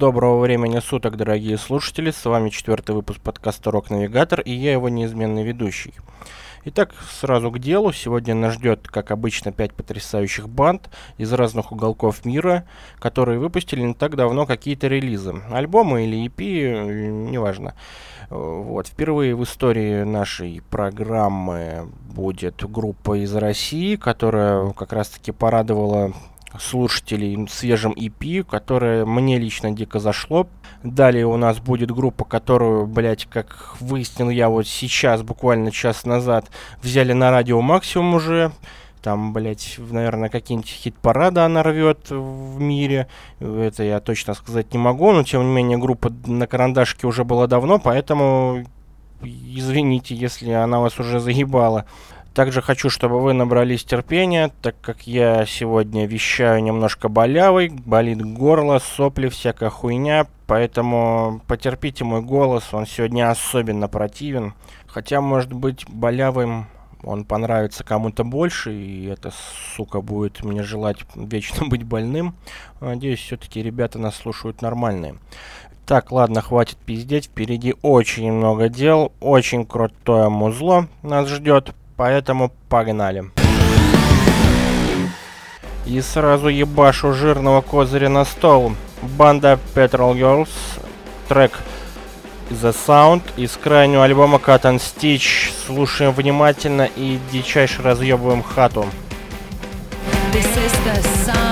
Доброго времени суток, дорогие слушатели. С вами четвертый выпуск подкаста «Рок Навигатор» и я его неизменный ведущий. Итак, сразу к делу. Сегодня нас ждет, как обычно, пять потрясающих банд из разных уголков мира, которые выпустили не так давно какие-то релизы. Альбомы или EP, неважно. Вот. Впервые в истории нашей программы будет группа из России, которая как раз-таки порадовала слушателей свежим EP, которое мне лично дико зашло. Далее у нас будет группа, которую, блять, как выяснил я вот сейчас, буквально час назад, взяли на радио максимум уже. Там, блять, наверное, какие-нибудь хит-парады она рвет в мире. Это я точно сказать не могу, но тем не менее группа на карандашке уже была давно, поэтому извините, если она вас уже заебала. Также хочу, чтобы вы набрались терпения, так как я сегодня вещаю немножко болявый, болит горло, сопли, всякая хуйня, поэтому потерпите мой голос, он сегодня особенно противен. Хотя, может быть, болявым он понравится кому-то больше, и это, сука, будет мне желать вечно быть больным. Надеюсь, все-таки ребята нас слушают нормальные. Так, ладно, хватит пиздеть, впереди очень много дел, очень крутое музло нас ждет, Поэтому погнали. И сразу ебашу жирного козыря на стол. Банда Petrol Girls, трек The Sound из крайнего альбома Cut and Stitch. Слушаем внимательно и дичайше разъебываем хату. This is the sound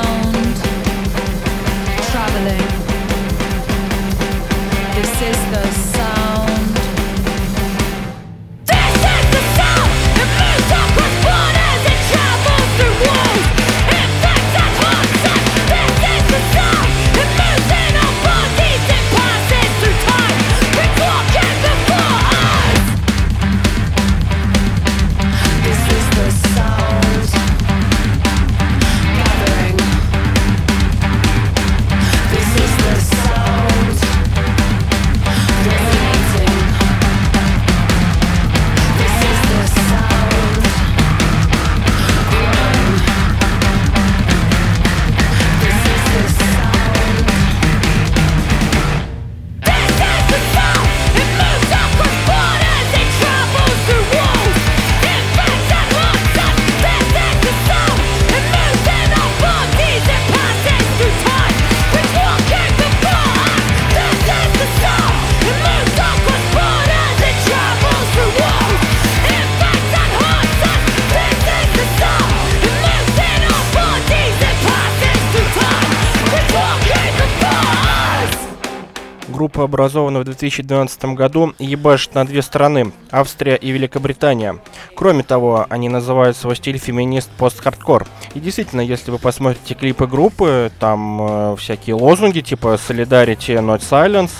группа, образована в 2012 году, ебашит на две страны – Австрия и Великобритания. Кроме того, они называют свой стиль феминист пост-хардкор. И действительно, если вы посмотрите клипы группы, там э, всякие лозунги типа Solidarity, Not Silence,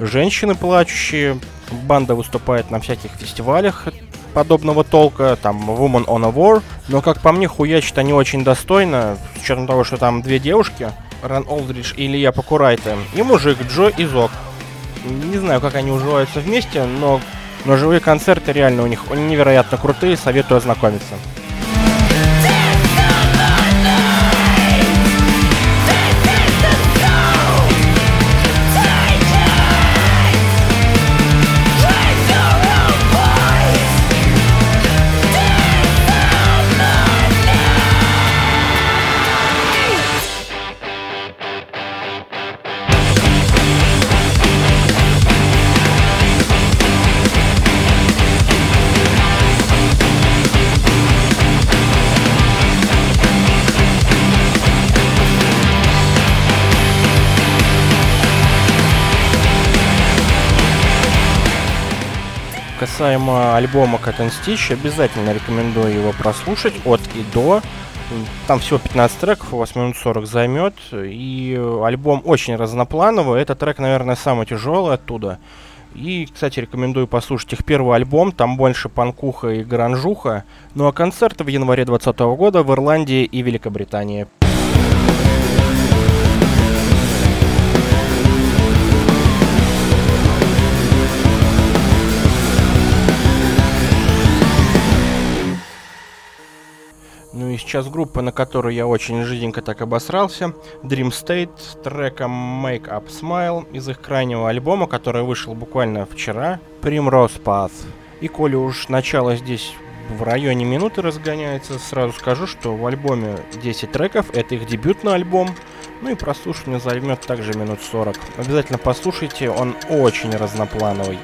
женщины плачущие, банда выступает на всяких фестивалях подобного толка, там Woman on a War, но как по мне хуячат они очень достойно, с учетом того, что там две девушки, Ран Олдридж и Илья Покурайте, и мужик Джо Изок. Не знаю, как они уживаются вместе, но, но живые концерты реально у них невероятно крутые, советую ознакомиться. Касаемо альбома Cat Stitch, обязательно рекомендую его прослушать от и до. Там всего 15 треков, 8 минут 40 займет. И альбом очень разноплановый. Этот трек, наверное, самый тяжелый оттуда. И, кстати, рекомендую послушать их первый альбом. Там больше панкуха и гранжуха. Ну а концерты в январе 2020 года в Ирландии и Великобритании. Сейчас группа, на которую я очень жиденько так обосрался. Dream State с треком Make Up Smile из их крайнего альбома, который вышел буквально вчера. Primrose Path. И коли уж начало здесь в районе минуты разгоняется, сразу скажу, что в альбоме 10 треков, это их дебютный альбом, ну и прослушивание займет также минут 40. Обязательно послушайте, он очень разноплановый.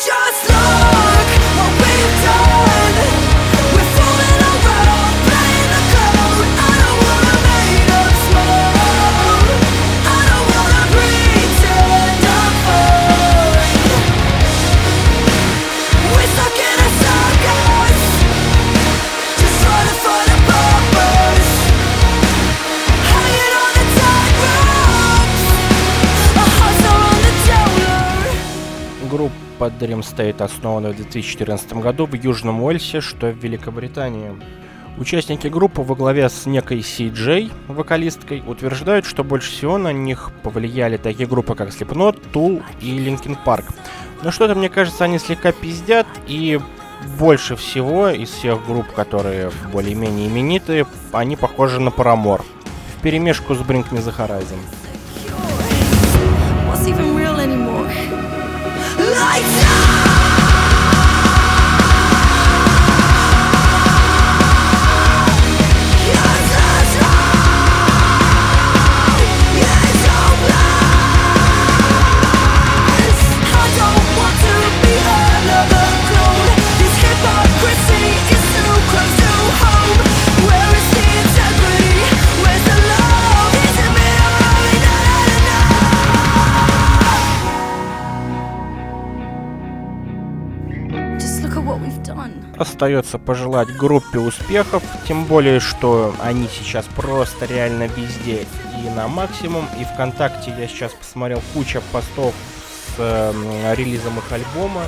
Enjoy! Dream State основана в 2014 году в Южном Уэльсе, что в Великобритании. Участники группы во главе с некой CJ, вокалисткой, утверждают, что больше всего на них повлияли такие группы, как Slipknot, Tool и Linkin Park. Но что-то, мне кажется, они слегка пиздят, и больше всего из всех групп, которые более-менее именитые, они похожи на Paramore. В перемешку с Bring Me The Horizon. Lights Остается пожелать группе успехов, тем более, что они сейчас просто реально везде и на максимум. И ВКонтакте я сейчас посмотрел куча постов с э, релизом их альбома.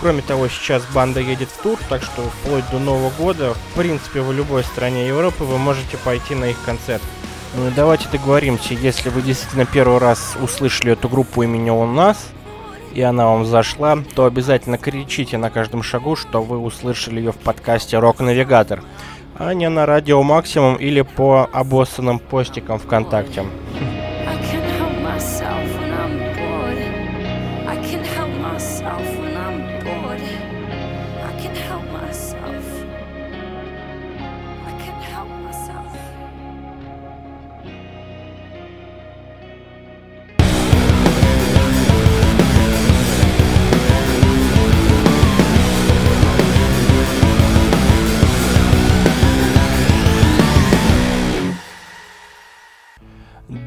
Кроме того, сейчас банда едет в тур, так что вплоть до Нового года, в принципе, в любой стране Европы вы можете пойти на их концерт. Ну и давайте договоримся, если вы действительно первый раз услышали эту группу имени у нас, и она вам зашла, то обязательно кричите на каждом шагу, что вы услышали ее в подкасте «Рок-навигатор». а не на радио Максимум или по обоссанным постикам ВКонтакте.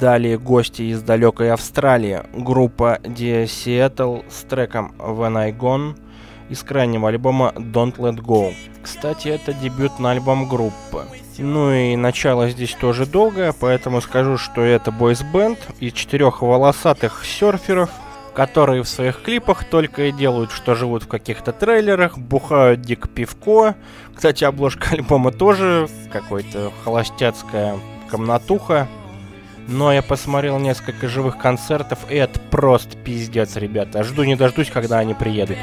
Далее гости из далекой Австралии, группа The Seattle с треком When I Gone из крайнего альбома Don't Let Go. Кстати, это дебютный альбом группы. Ну и начало здесь тоже долгое, поэтому скажу, что это бойс-бенд из четырех волосатых серферов, которые в своих клипах только и делают, что живут в каких-то трейлерах, бухают дик пивко. Кстати, обложка альбома тоже какой-то холостяцкая комнатуха. Но я посмотрел несколько живых концертов, и это просто пиздец, ребята. Жду не дождусь, когда они приедут.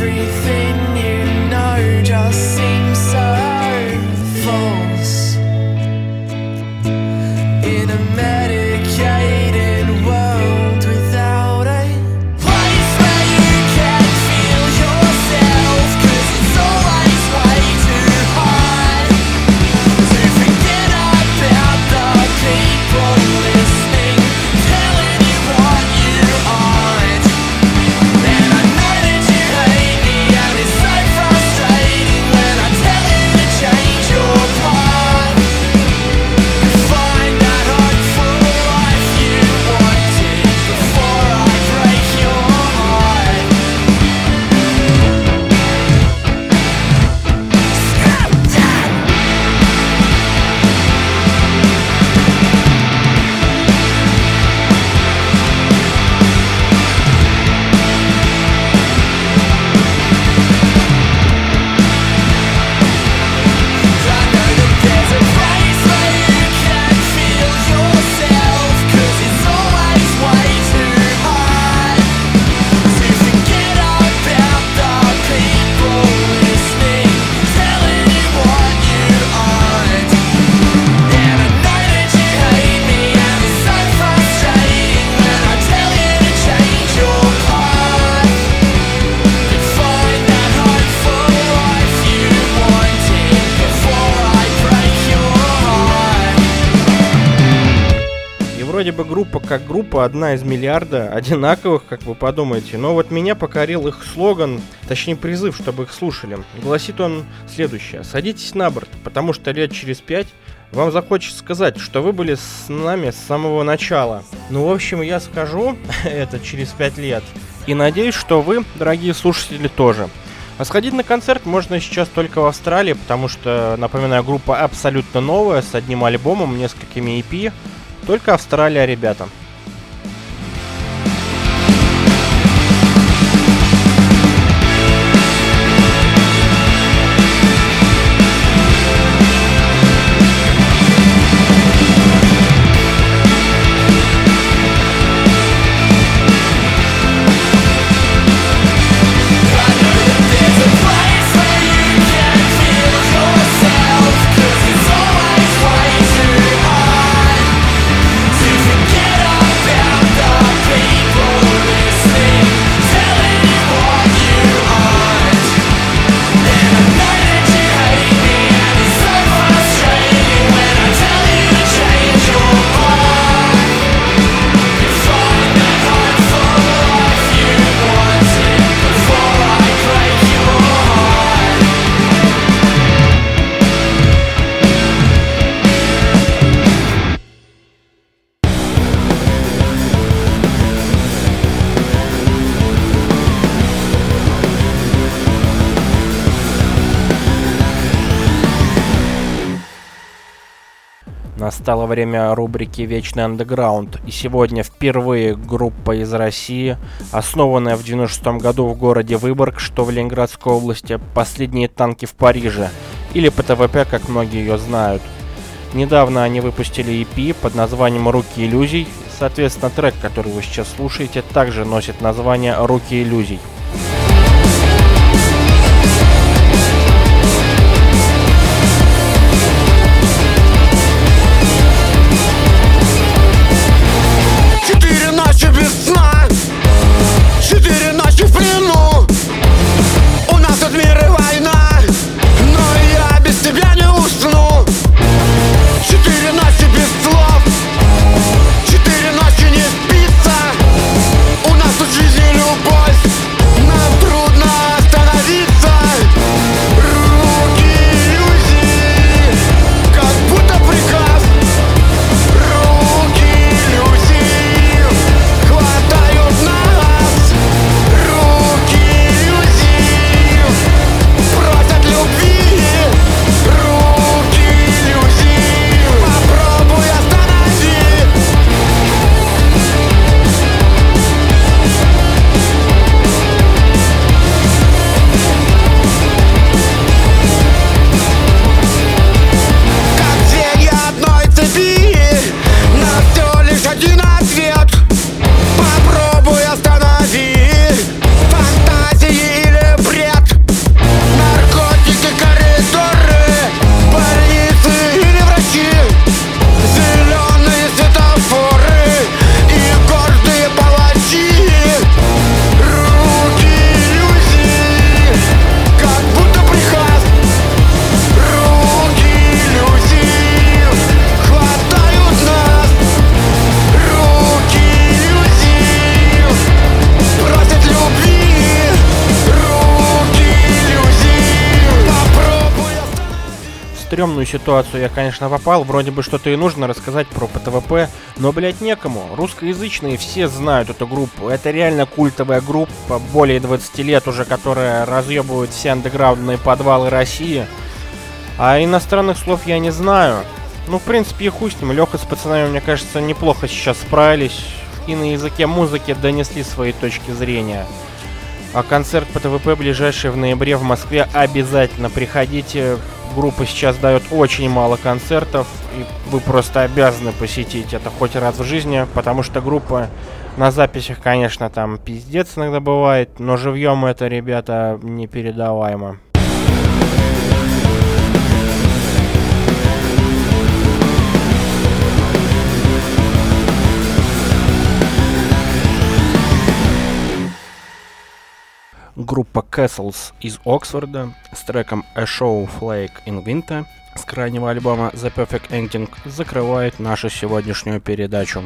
Everything you know just seems so false бы группа как группа, одна из миллиарда, одинаковых, как вы подумаете. Но вот меня покорил их слоган, точнее призыв, чтобы их слушали. Гласит он следующее. Садитесь на борт, потому что лет через пять вам захочется сказать, что вы были с нами с самого начала. Ну, в общем, я скажу это через пять лет. И надеюсь, что вы, дорогие слушатели, тоже. А сходить на концерт можно сейчас только в Австралии, потому что, напоминаю, группа абсолютно новая, с одним альбомом, несколькими EP. Только Австралия, ребята. Настало время рубрики «Вечный андеграунд», и сегодня впервые группа из России, основанная в 96 году в городе Выборг, что в Ленинградской области, «Последние танки в Париже», или ПТВП, как многие ее знают. Недавно они выпустили EP под названием «Руки иллюзий» Соответственно, трек, который вы сейчас слушаете, также носит название «Руки иллюзий». Стрёмную ситуацию я, конечно, попал. Вроде бы что-то и нужно рассказать про ПТВП, но, блядь, некому. Русскоязычные все знают эту группу. Это реально культовая группа, более 20 лет уже, которая разъебывает все андеграундные подвалы России. А иностранных слов я не знаю. Ну, в принципе, и хуй с ним. Леха с пацанами, мне кажется, неплохо сейчас справились. И на языке музыки донесли свои точки зрения. А концерт по ТВП ближайший в ноябре в Москве обязательно приходите. Группа сейчас дает очень мало концертов, и вы просто обязаны посетить это хоть раз в жизни, потому что группа на записях, конечно, там пиздец иногда бывает, но живьем это, ребята, непередаваемо. Группа Castles из Оксфорда с треком A Show Flake in Winter с крайнего альбома The Perfect Ending закрывает нашу сегодняшнюю передачу.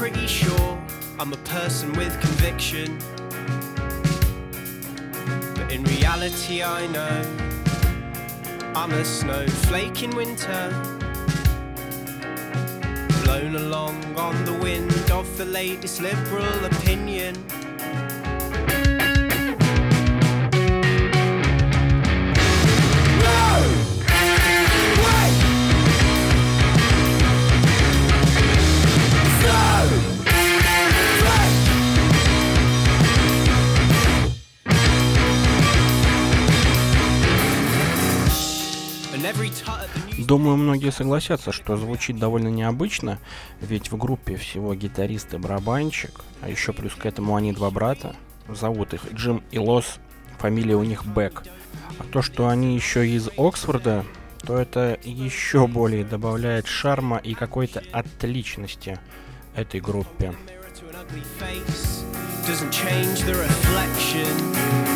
Pretty sure I'm a person with conviction. But in reality, I know I'm a snowflake in winter. Blown along on the wind of the latest liberal opinion. Думаю, многие согласятся, что звучит довольно необычно, ведь в группе всего гитарист и барабанщик, а еще плюс к этому они два брата. Зовут их Джим и Лос, фамилия у них Бэк. А то, что они еще из Оксфорда, то это еще более добавляет шарма и какой-то отличности этой группе. doesn't change the reflection.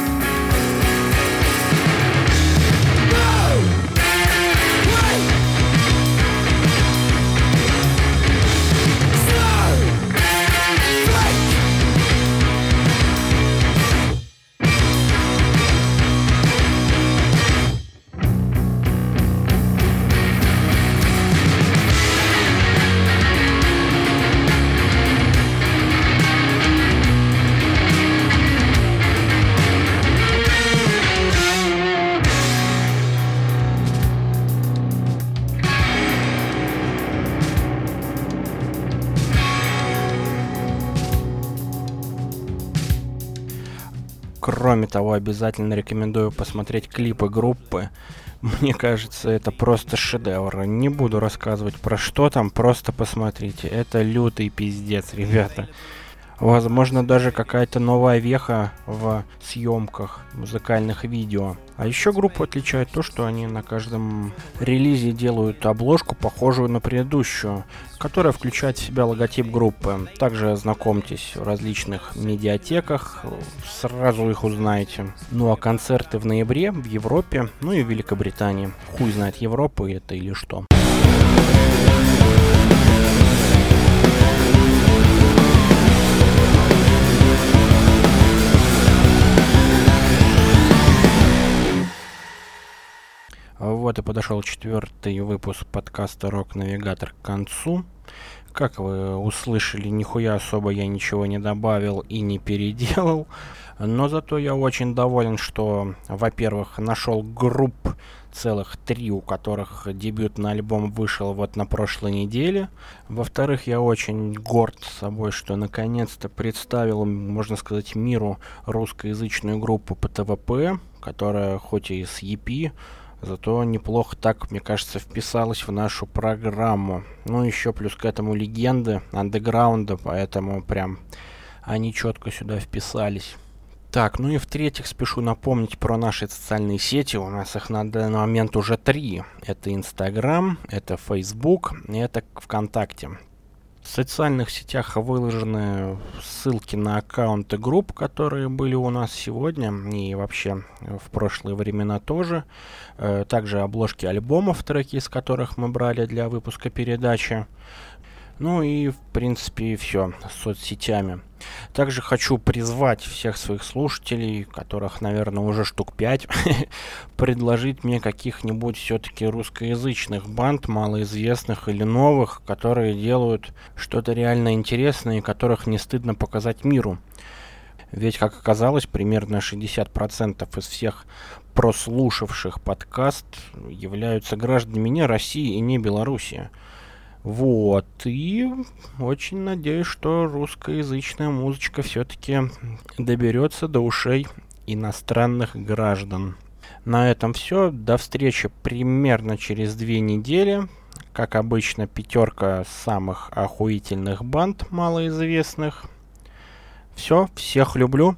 Кроме того, обязательно рекомендую посмотреть клипы группы. Мне кажется, это просто шедевр. Не буду рассказывать про что там, просто посмотрите. Это лютый пиздец, ребята. Возможно, даже какая-то новая веха в съемках музыкальных видео. А еще группу отличает то, что они на каждом релизе делают обложку, похожую на предыдущую, которая включает в себя логотип группы. Также знакомьтесь в различных медиатеках, сразу их узнаете. Ну а концерты в ноябре в Европе, ну и в Великобритании. Хуй знает Европа это или что. Вот и подошел четвертый выпуск подкаста Рок Навигатор к концу. Как вы услышали, нихуя особо я ничего не добавил и не переделал. Но зато я очень доволен, что, во-первых, нашел групп целых три, у которых дебютный альбом вышел вот на прошлой неделе. Во-вторых, я очень горд собой, что наконец-то представил, можно сказать, миру русскоязычную группу ПТВП, которая хоть и с EP, Зато неплохо так, мне кажется, вписалась в нашу программу. Ну, еще плюс к этому легенды андеграунда, поэтому прям они четко сюда вписались. Так, ну и в-третьих, спешу напомнить про наши социальные сети. У нас их на данный момент уже три. Это Инстаграм, это Фейсбук и это ВКонтакте. В социальных сетях выложены ссылки на аккаунты групп, которые были у нас сегодня и вообще в прошлые времена тоже. Э, также обложки альбомов, треки из которых мы брали для выпуска передачи. Ну и, в принципе, все с соцсетями. Также хочу призвать всех своих слушателей, которых, наверное, уже штук 5, предложить мне каких-нибудь все-таки русскоязычных банд, малоизвестных или новых, которые делают что-то реально интересное и которых не стыдно показать миру. Ведь, как оказалось, примерно 60% из всех прослушавших подкаст являются гражданами не России и не Белоруссии. Вот, и очень надеюсь, что русскоязычная музычка все-таки доберется до ушей иностранных граждан. На этом все. До встречи примерно через две недели. Как обычно, пятерка самых охуительных банд малоизвестных. Все, всех люблю.